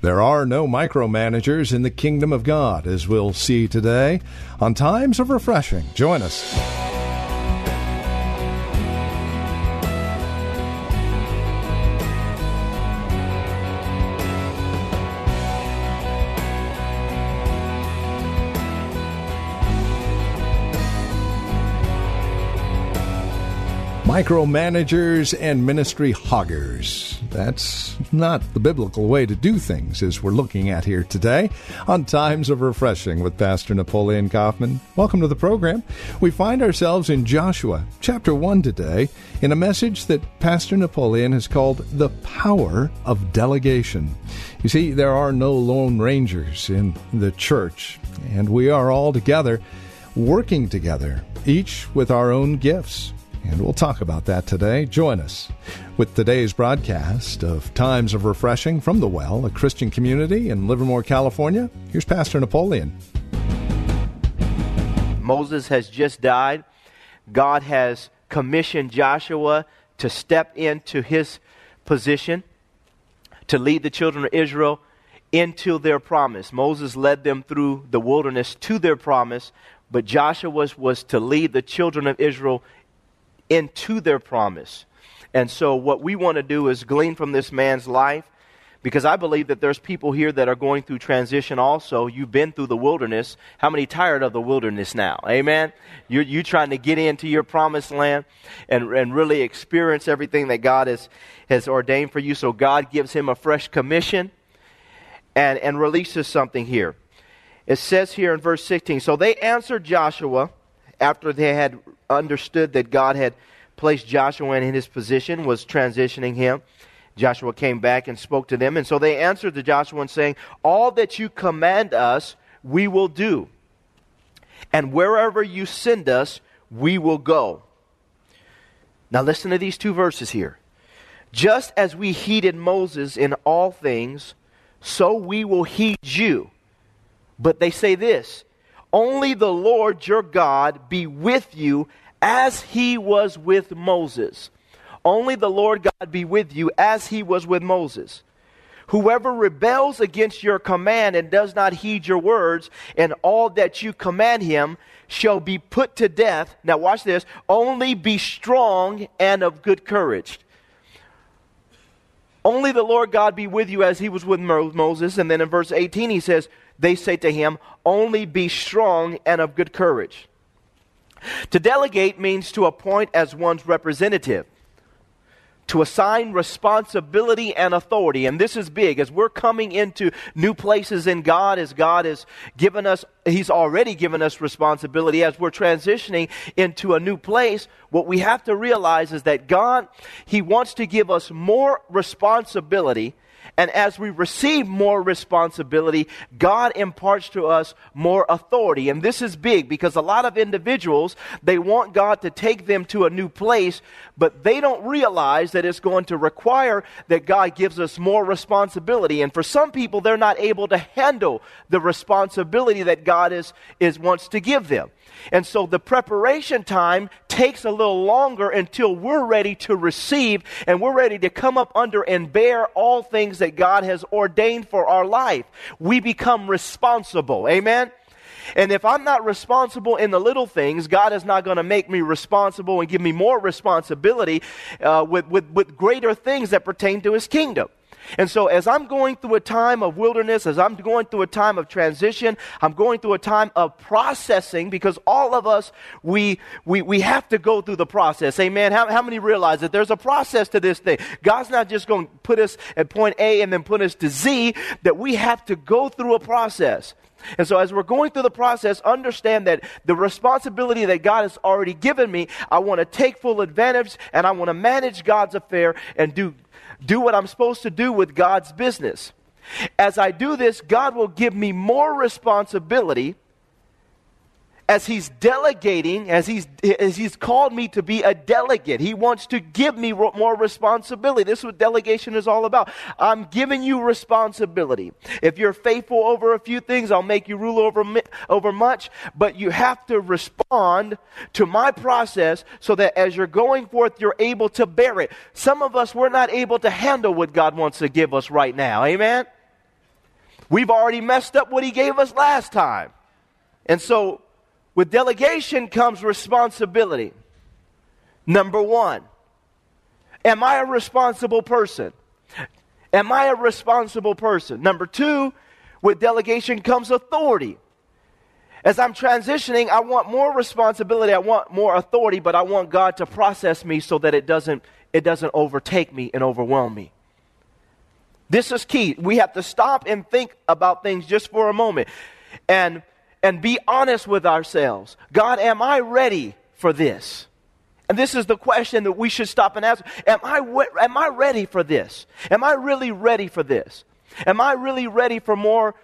There are no micromanagers in the kingdom of God, as we'll see today on Times of Refreshing. Join us. Micromanagers and ministry hoggers. That's not the biblical way to do things, as we're looking at here today on Times of Refreshing with Pastor Napoleon Kaufman. Welcome to the program. We find ourselves in Joshua chapter 1 today in a message that Pastor Napoleon has called The Power of Delegation. You see, there are no lone rangers in the church, and we are all together working together, each with our own gifts and we'll talk about that today. Join us with today's broadcast of Times of Refreshing from the Well, a Christian community in Livermore, California. Here's Pastor Napoleon. Moses has just died. God has commissioned Joshua to step into his position to lead the children of Israel into their promise. Moses led them through the wilderness to their promise, but Joshua was, was to lead the children of Israel into their promise. And so, what we want to do is glean from this man's life because I believe that there's people here that are going through transition also. You've been through the wilderness. How many tired of the wilderness now? Amen? You're, you trying to get into your promised land and, and really experience everything that God has, has ordained for you. So God gives him a fresh commission and, and releases something here. It says here in verse 16 So they answered Joshua after they had understood that God had placed Joshua in his position, was transitioning him. Joshua came back and spoke to them. And so they answered to Joshua and saying, All that you command us, we will do. And wherever you send us, we will go. Now listen to these two verses here. Just as we heeded Moses in all things, so we will heed you. But they say this only the Lord your God be with you as he was with Moses. Only the Lord God be with you as he was with Moses. Whoever rebels against your command and does not heed your words and all that you command him shall be put to death. Now, watch this. Only be strong and of good courage. Only the Lord God be with you as he was with Moses. And then in verse 18, he says, they say to him, Only be strong and of good courage. To delegate means to appoint as one's representative, to assign responsibility and authority. And this is big as we're coming into new places in God, as God has given us, He's already given us responsibility. As we're transitioning into a new place, what we have to realize is that God, He wants to give us more responsibility and as we receive more responsibility, God imparts to us more authority. And this is big because a lot of individuals, they want God to take them to a new place, but they don't realize that it's going to require that God gives us more responsibility. And for some people, they're not able to handle the responsibility that God is, is wants to give them. And so the preparation time takes a little longer until we're ready to receive and we're ready to come up under and bear all things that God has ordained for our life. We become responsible. Amen? And if I'm not responsible in the little things, God is not going to make me responsible and give me more responsibility uh, with, with, with greater things that pertain to His kingdom. And so, as I'm going through a time of wilderness, as I'm going through a time of transition, I'm going through a time of processing because all of us, we, we, we have to go through the process. Amen. How, how many realize that there's a process to this thing? God's not just going to put us at point A and then put us to Z, that we have to go through a process. And so, as we're going through the process, understand that the responsibility that God has already given me, I want to take full advantage and I want to manage God's affair and do do what I'm supposed to do with God's business. As I do this, God will give me more responsibility as he's delegating, as he's, as he's called me to be a delegate. He wants to give me more responsibility. This is what delegation is all about. I'm giving you responsibility. If you're faithful over a few things, I'll make you rule over, over much, but you have to respond to my process so that as you're going forth, you're able to bear it. Some of us, we're not able to handle what God wants to give us right now. Amen? We've already messed up what he gave us last time. And so with delegation comes responsibility. Number one, am I a responsible person? Am I a responsible person? Number two, with delegation comes authority. As I'm transitioning, I want more responsibility, I want more authority, but I want God to process me so that it doesn't, it doesn't overtake me and overwhelm me. This is key. We have to stop and think about things just for a moment. And and be honest with ourselves. God, am I ready for this? And this is the question that we should stop and ask. Am I, am I ready for this? Am I really ready for this? Am I really ready for more,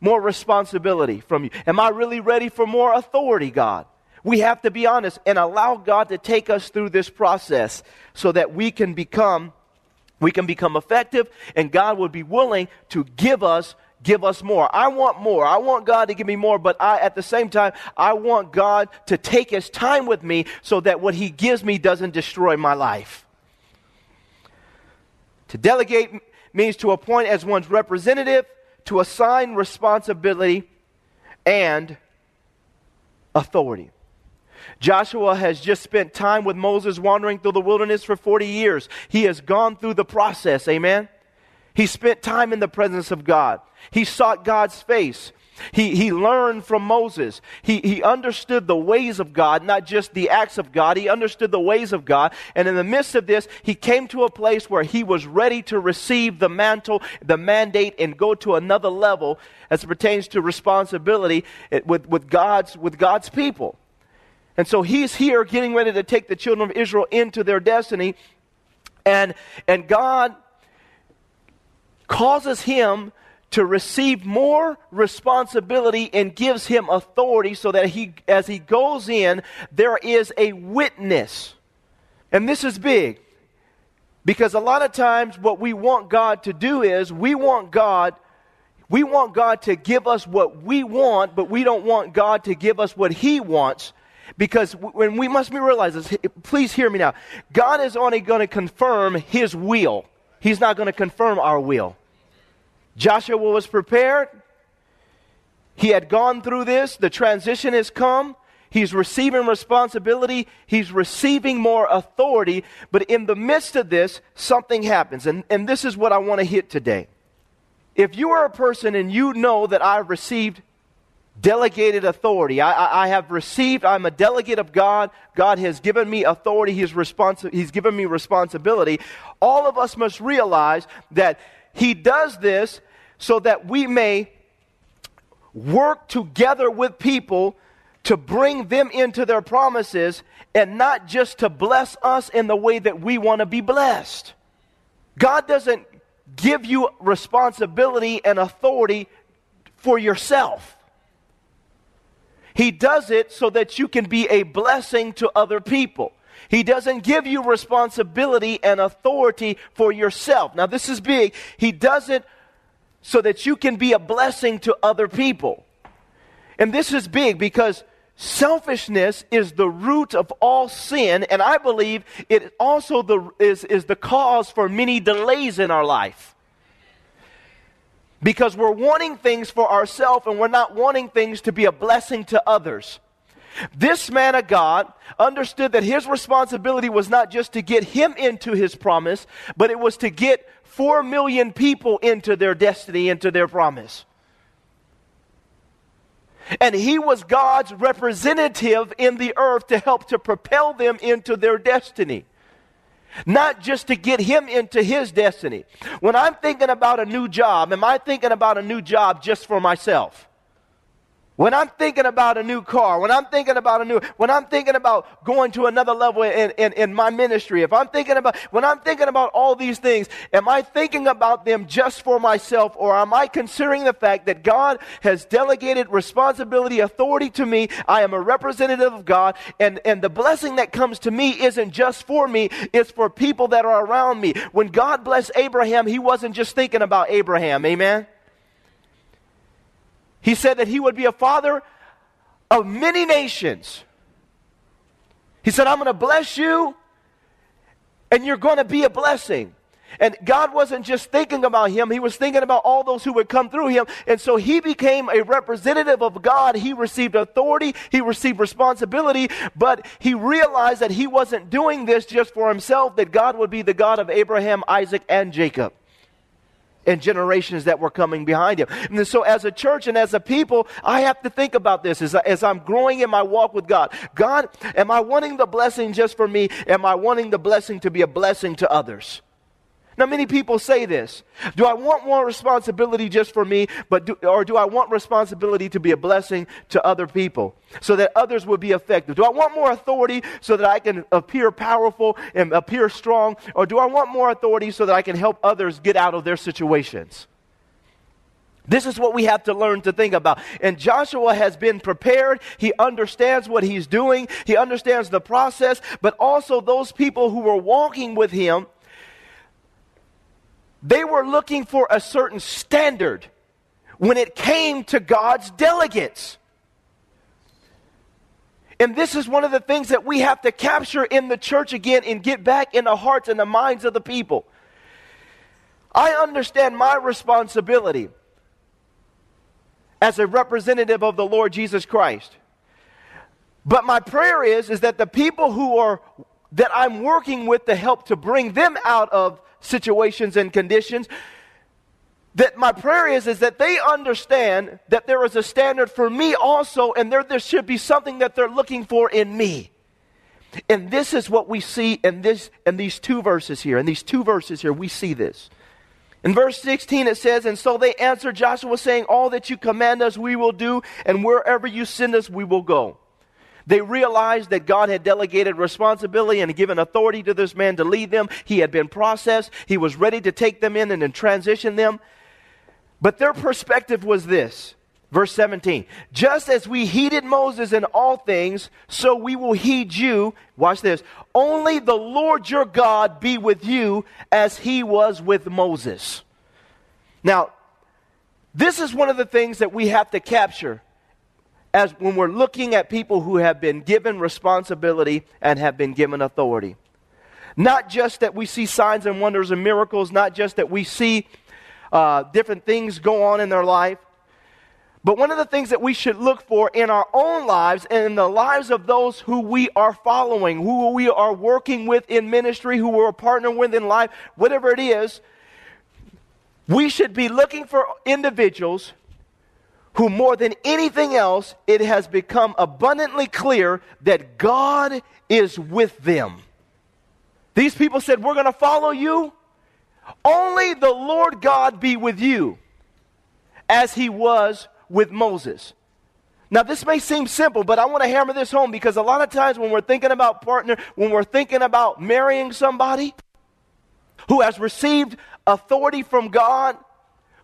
more responsibility from you? Am I really ready for more authority, God? We have to be honest and allow God to take us through this process so that we can become we can become effective and God would be willing to give us give us more. I want more. I want God to give me more, but I, at the same time, I want God to take his time with me so that what he gives me doesn't destroy my life. To delegate means to appoint as one's representative, to assign responsibility and authority. Joshua has just spent time with Moses wandering through the wilderness for 40 years. He has gone through the process, amen? He spent time in the presence of God. He sought God's face. He, he learned from Moses. He, he understood the ways of God, not just the acts of God. He understood the ways of God. And in the midst of this, he came to a place where he was ready to receive the mantle, the mandate, and go to another level as it pertains to responsibility with, with, God's, with God's people. And so he's here getting ready to take the children of Israel into their destiny. And, and God causes him to receive more responsibility and gives him authority so that he as he goes in there is a witness. And this is big because a lot of times what we want God to do is we want God we want God to give us what we want but we don't want God to give us what he wants because when we must be realize this please hear me now. God is only going to confirm his will He's not going to confirm our will. Joshua was prepared. He had gone through this. The transition has come. He's receiving responsibility. He's receiving more authority. But in the midst of this, something happens. And, and this is what I want to hit today. If you are a person and you know that I've received delegated authority. I, I, I, have received, I'm a delegate of God. God has given me authority. He's, responsi- he's given me responsibility. All of us must realize that He does this so that we may work together with people to bring them into their promises and not just to bless us in the way that we want to be blessed. God doesn't give you responsibility and authority for yourself. He does it so that you can be a blessing to other people. He doesn't give you responsibility and authority for yourself. Now, this is big. He does it so that you can be a blessing to other people. And this is big because selfishness is the root of all sin, and I believe it also the, is, is the cause for many delays in our life because we're wanting things for ourselves and we're not wanting things to be a blessing to others. This man of God understood that his responsibility was not just to get him into his promise, but it was to get four million people into their destiny, into their promise. And he was God's representative in the earth to help to propel them into their destiny not just to get him into his destiny. When I'm thinking about a new job, am I thinking about a new job just for myself? When I'm thinking about a new car, when I'm thinking about a new, when I'm thinking about going to another level in, in, in, my ministry, if I'm thinking about, when I'm thinking about all these things, am I thinking about them just for myself or am I considering the fact that God has delegated responsibility, authority to me? I am a representative of God and, and the blessing that comes to me isn't just for me, it's for people that are around me. When God blessed Abraham, he wasn't just thinking about Abraham. Amen? He said that he would be a father of many nations. He said, I'm going to bless you, and you're going to be a blessing. And God wasn't just thinking about him, he was thinking about all those who would come through him. And so he became a representative of God. He received authority, he received responsibility, but he realized that he wasn't doing this just for himself, that God would be the God of Abraham, Isaac, and Jacob and generations that were coming behind him. And so, as a church and as a people, I have to think about this as, as I'm growing in my walk with God. God, am I wanting the blessing just for me? Am I wanting the blessing to be a blessing to others? Now, many people say this. Do I want more responsibility just for me, but do, or do I want responsibility to be a blessing to other people so that others will be effective? Do I want more authority so that I can appear powerful and appear strong, or do I want more authority so that I can help others get out of their situations? This is what we have to learn to think about. And Joshua has been prepared. He understands what he's doing. He understands the process, but also those people who were walking with him they were looking for a certain standard when it came to God's delegates. And this is one of the things that we have to capture in the church again and get back in the hearts and the minds of the people. I understand my responsibility as a representative of the Lord Jesus Christ. But my prayer is is that the people who are that I'm working with to help to bring them out of situations and conditions that my prayer is is that they understand that there is a standard for me also and there, there should be something that they're looking for in me. And this is what we see in this in these two verses here. In these two verses here we see this. In verse 16 it says and so they answered joshua saying all that you command us we will do and wherever you send us we will go they realized that God had delegated responsibility and given authority to this man to lead them. He had been processed. He was ready to take them in and then transition them. But their perspective was this. Verse 17, just as we heeded Moses in all things, so we will heed you. Watch this. Only the Lord your God be with you as he was with Moses. Now, this is one of the things that we have to capture as when we're looking at people who have been given responsibility and have been given authority. Not just that we see signs and wonders and miracles, not just that we see uh, different things go on in their life, but one of the things that we should look for in our own lives and in the lives of those who we are following, who we are working with in ministry, who we're partnering with in life, whatever it is, we should be looking for individuals who more than anything else, it has become abundantly clear that God is with them. These people said, We're going to follow you. Only the Lord God be with you, as he was with Moses. Now, this may seem simple, but I want to hammer this home because a lot of times when we're thinking about partner, when we're thinking about marrying somebody who has received authority from God,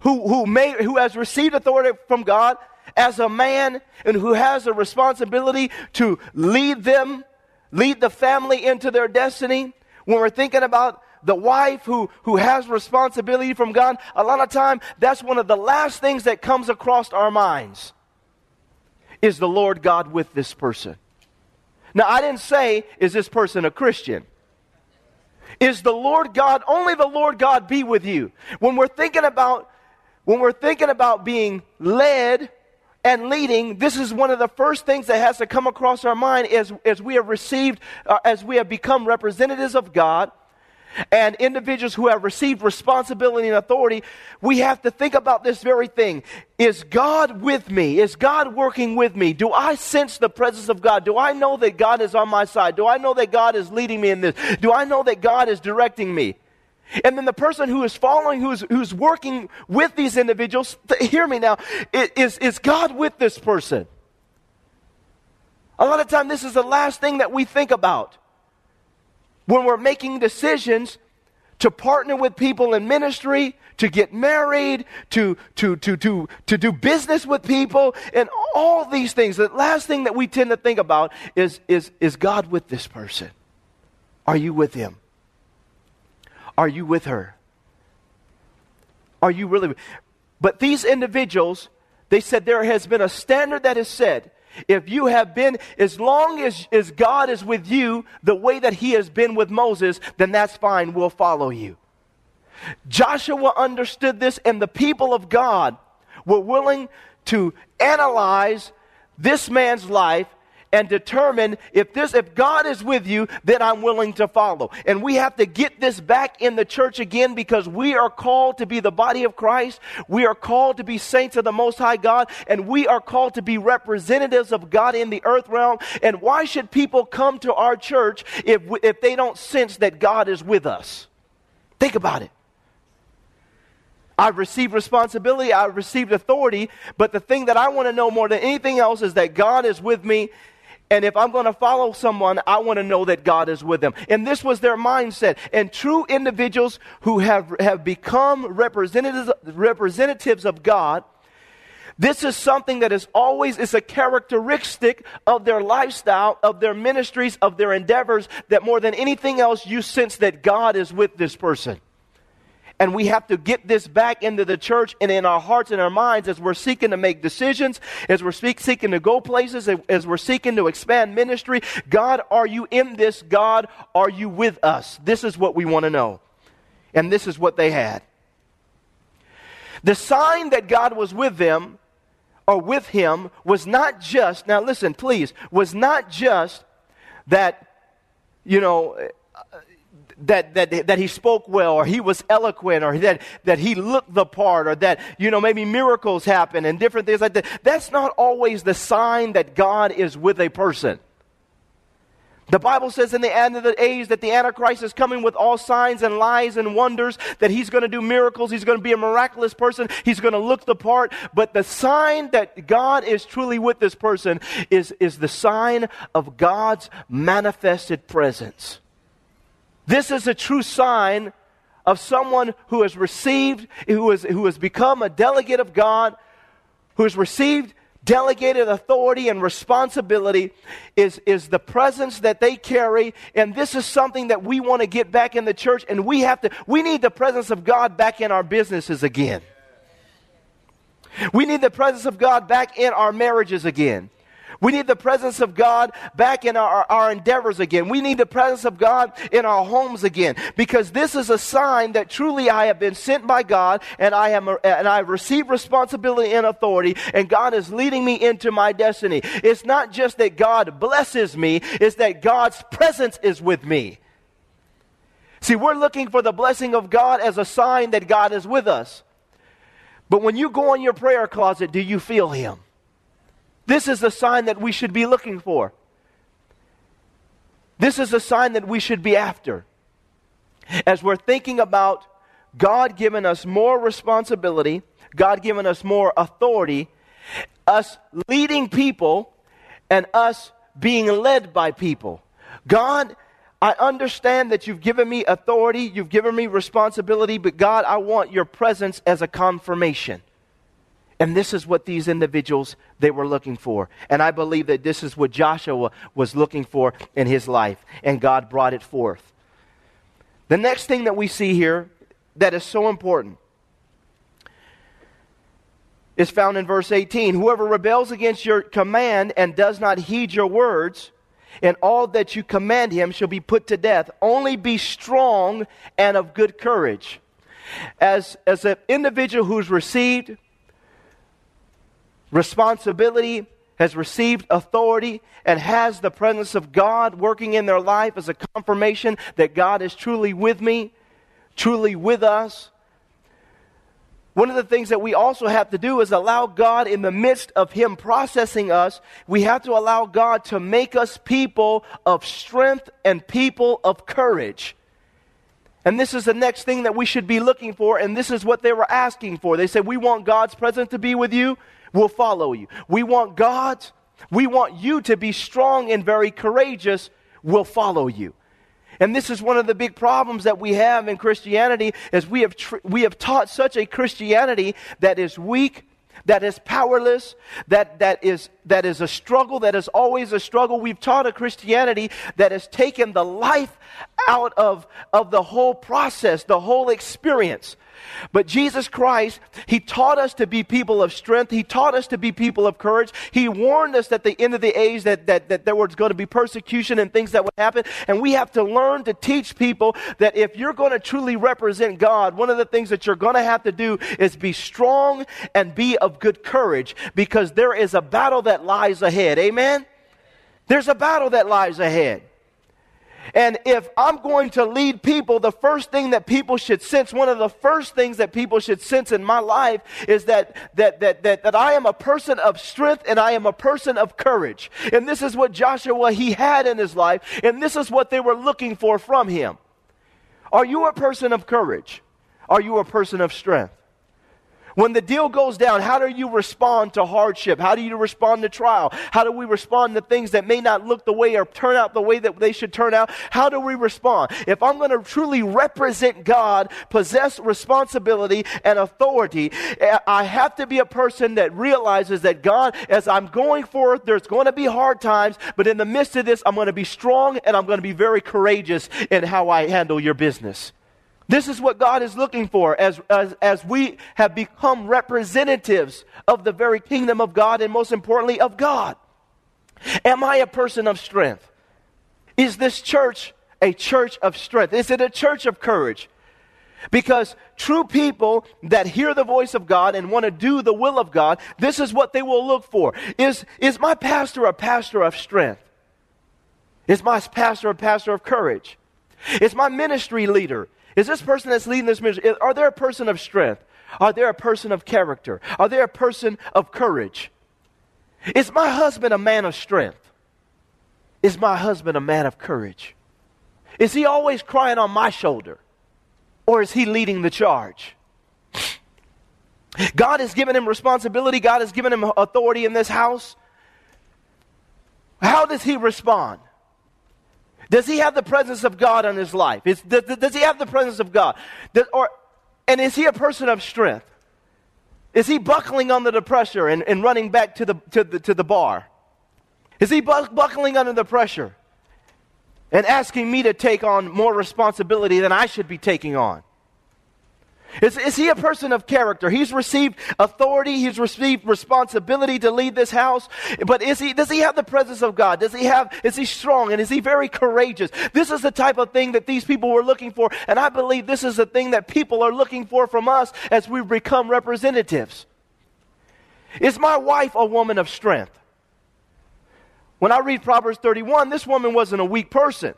who, who, may, who has received authority from God as a man and who has a responsibility to lead them, lead the family into their destiny. When we're thinking about the wife who, who has responsibility from God, a lot of time that's one of the last things that comes across our minds is the Lord God with this person. Now, I didn't say, is this person a Christian? Is the Lord God, only the Lord God be with you? When we're thinking about when we're thinking about being led and leading, this is one of the first things that has to come across our mind as, as we have received, uh, as we have become representatives of God and individuals who have received responsibility and authority. We have to think about this very thing. Is God with me? Is God working with me? Do I sense the presence of God? Do I know that God is on my side? Do I know that God is leading me in this? Do I know that God is directing me? And then the person who is following, who's, who's working with these individuals, th- hear me now, is, is God with this person? A lot of time, this is the last thing that we think about when we're making decisions to partner with people in ministry, to get married, to, to, to, to, to do business with people, and all these things. The last thing that we tend to think about is, is, is God with this person? Are you with him? Are you with her? Are you really? But these individuals, they said there has been a standard that is said. If you have been, as long as, as God is with you the way that he has been with Moses, then that's fine. We'll follow you. Joshua understood this, and the people of God were willing to analyze this man's life and determine if this if God is with you, then I'm willing to follow. And we have to get this back in the church again because we are called to be the body of Christ. We are called to be saints of the most high God and we are called to be representatives of God in the earth realm. And why should people come to our church if if they don't sense that God is with us? Think about it. I've received responsibility, I've received authority, but the thing that I want to know more than anything else is that God is with me and if I'm going to follow someone, I want to know that God is with them. And this was their mindset. And true individuals who have, have become representatives, representatives of God, this is something that is always is a characteristic of their lifestyle, of their ministries, of their endeavors, that more than anything else, you sense that God is with this person. And we have to get this back into the church and in our hearts and our minds as we're seeking to make decisions, as we're seeking to go places, as we're seeking to expand ministry. God, are you in this? God, are you with us? This is what we want to know. And this is what they had. The sign that God was with them or with him was not just, now listen, please, was not just that, you know, that, that, that he spoke well or he was eloquent or that, that he looked the part or that, you know, maybe miracles happen and different things like that. That's not always the sign that God is with a person. The Bible says in the end of the age that the Antichrist is coming with all signs and lies and wonders, that he's going to do miracles, he's going to be a miraculous person, he's going to look the part. But the sign that God is truly with this person is, is the sign of God's manifested presence. This is a true sign of someone who has received, who, is, who has become a delegate of God, who has received delegated authority and responsibility is, is the presence that they carry. And this is something that we want to get back in the church and we have to we need the presence of god back in our businesses again. We need the presence of god back in our marriages again we need the presence of God back in our, our endeavors again. We need the presence of God in our homes again because this is a sign that truly I have been sent by God and I am and I receive responsibility and authority and God is leading me into my destiny. It's not just that God blesses me, it's that God's presence is with me. See, we're looking for the blessing of God as a sign that God is with us. But when you go in your prayer closet, do you feel Him? This is the sign that we should be looking for. This is a sign that we should be after. As we're thinking about God giving us more responsibility, God giving us more authority, us leading people, and us being led by people. God, I understand that you've given me authority, you've given me responsibility, but God, I want your presence as a confirmation. And this is what these individuals they were looking for. And I believe that this is what Joshua was looking for in his life and God brought it forth. The next thing that we see here that is so important is found in verse 18. Whoever rebels against your command and does not heed your words, and all that you command him shall be put to death. Only be strong and of good courage. As, as an individual who's received responsibility, has received authority, and has the presence of God working in their life as a confirmation that God is truly with me, truly with us. One of the things that we also have to do is allow God, in the midst of Him processing us, we have to allow God to make us people of strength and people of courage. And this is the next thing that we should be looking for, and this is what they were asking for. They said, We want God's presence to be with you, we'll follow you. We want God. we want you to be strong and very courageous, we'll follow you. And this is one of the big problems that we have in Christianity is we have, tr- we have taught such a Christianity that is weak, that is powerless, that, that, is, that is a struggle, that is always a struggle. We've taught a Christianity that has taken the life out of, of the whole process, the whole experience. But Jesus Christ, He taught us to be people of strength. He taught us to be people of courage. He warned us at the end of the age that, that, that there was going to be persecution and things that would happen. And we have to learn to teach people that if you're going to truly represent God, one of the things that you're going to have to do is be strong and be of good courage because there is a battle that lies ahead. Amen? There's a battle that lies ahead. And if I'm going to lead people, the first thing that people should sense, one of the first things that people should sense in my life is that, that, that, that, that I am a person of strength and I am a person of courage. And this is what Joshua, he had in his life. And this is what they were looking for from him. Are you a person of courage? Are you a person of strength? When the deal goes down, how do you respond to hardship? How do you respond to trial? How do we respond to things that may not look the way or turn out the way that they should turn out? How do we respond? If I'm going to truly represent God, possess responsibility and authority, eh, I have to be a person that realizes that God, as I'm going forth, there's going to be hard times, but in the midst of this, I'm going to be strong and I'm going to be very courageous in how I handle your business. This is what God is looking for as, as, as we have become representatives of the very kingdom of God and most importantly of God. Am I a person of strength? Is this church a church of strength? Is it a church of courage? Because true people that hear the voice of God and want to do the will of God, this is what they will look for. Is, is my pastor a pastor of strength? Is my pastor a pastor of courage? Is my ministry leader is this person that's leading this ministry, are they a person of strength? Are they a person of character? Are they a person of courage? Is my husband a man of strength? Is my husband a man of courage? Is he always crying on my shoulder? Or is he leading the charge? God has given him responsibility, God has given him authority in this house. How does he respond? Does he have the presence of God in his life? Is, does, does, he have the presence of God? Does, or, and is he a person of strength? Is he buckling under the pressure and, and running back to the, to, the, to the bar? Is he buckling under the pressure and asking me to take on more responsibility than I should be taking on? Is, is he a person of character? He's received authority, he's received responsibility to lead this house, but is he, does he have the presence of God? Does he have, is he strong and is he very courageous? This is the type of thing that these people were looking for, and I believe this is the thing that people are looking for from us as we become representatives. Is my wife a woman of strength? When I read Proverbs 31, this woman wasn't a weak person.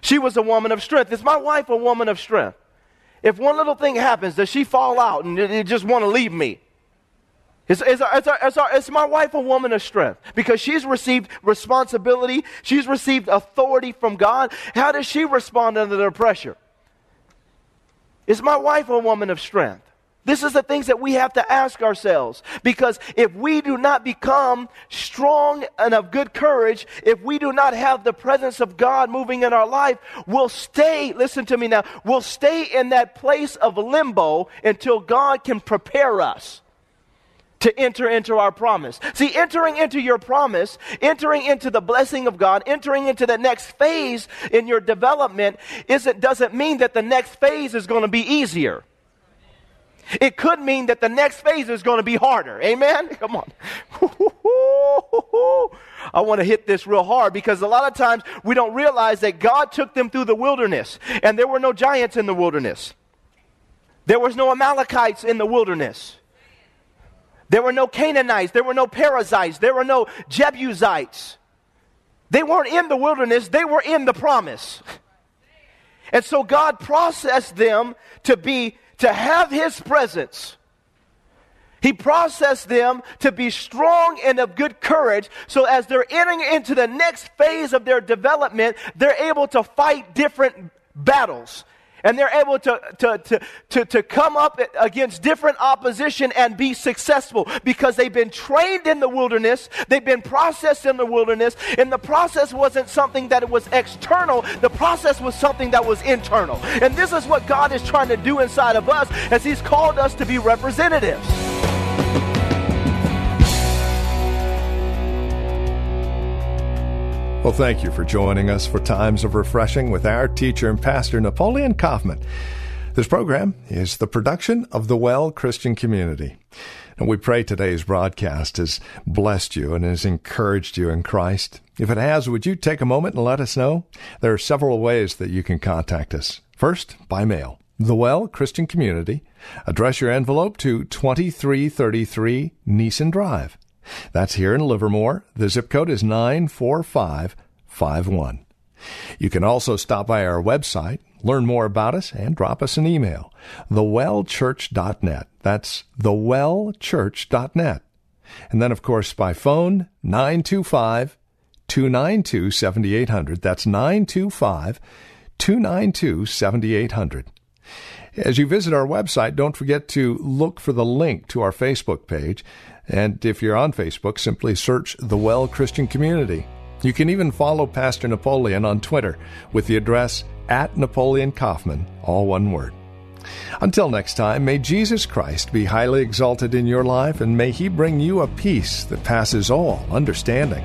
She was a woman of strength. Is my wife a woman of strength? If one little thing happens, does she fall out and just want to leave me? Is, is, is, is, is, my wife a woman of strength? Because she's received responsibility, she's received authority from God. How does she respond under the pressure? Is my wife a woman of strength? This is the things that we have to ask ourselves. Because if we do not become strong and of good courage, if we do not have the presence of God moving in our life, we'll stay, listen to me now, we'll stay in that place of limbo until God can prepare us to enter into our promise. See, entering into your promise, entering into the blessing of God, entering into the next phase in your development isn't, doesn't mean that the next phase is going to be easier. It could mean that the next phase is going to be harder. Amen? Come on. I want to hit this real hard because a lot of times we don't realize that God took them through the wilderness and there were no giants in the wilderness. There was no Amalekites in the wilderness. There were no Canaanites. There were no Perizzites. There were no Jebusites. They weren't in the wilderness. They were in the promise. And so God processed them to be to have his presence. He processed them to be strong and of good courage, so as they're entering into the next phase of their development, they're able to fight different battles. And they're able to, to, to, to, to come up against different opposition and be successful because they've been trained in the wilderness, they've been processed in the wilderness, and the process wasn't something that was external, the process was something that was internal. And this is what God is trying to do inside of us as He's called us to be representatives. Well, thank you for joining us for Times of Refreshing with our teacher and pastor, Napoleon Kaufman. This program is the production of the Well Christian Community. And we pray today's broadcast has blessed you and has encouraged you in Christ. If it has, would you take a moment and let us know? There are several ways that you can contact us. First, by mail. The Well Christian Community. Address your envelope to 2333 Nissen Drive. That's here in Livermore. The zip code is 94551. You can also stop by our website, learn more about us, and drop us an email. TheWellChurch.net. That's TheWellChurch.net. And then, of course, by phone, 925 292 7800. That's 925 292 7800. As you visit our website, don't forget to look for the link to our Facebook page. And if you're on Facebook, simply search The Well Christian Community. You can even follow Pastor Napoleon on Twitter with the address at Napoleon Kaufman, all one word. Until next time, may Jesus Christ be highly exalted in your life and may he bring you a peace that passes all understanding.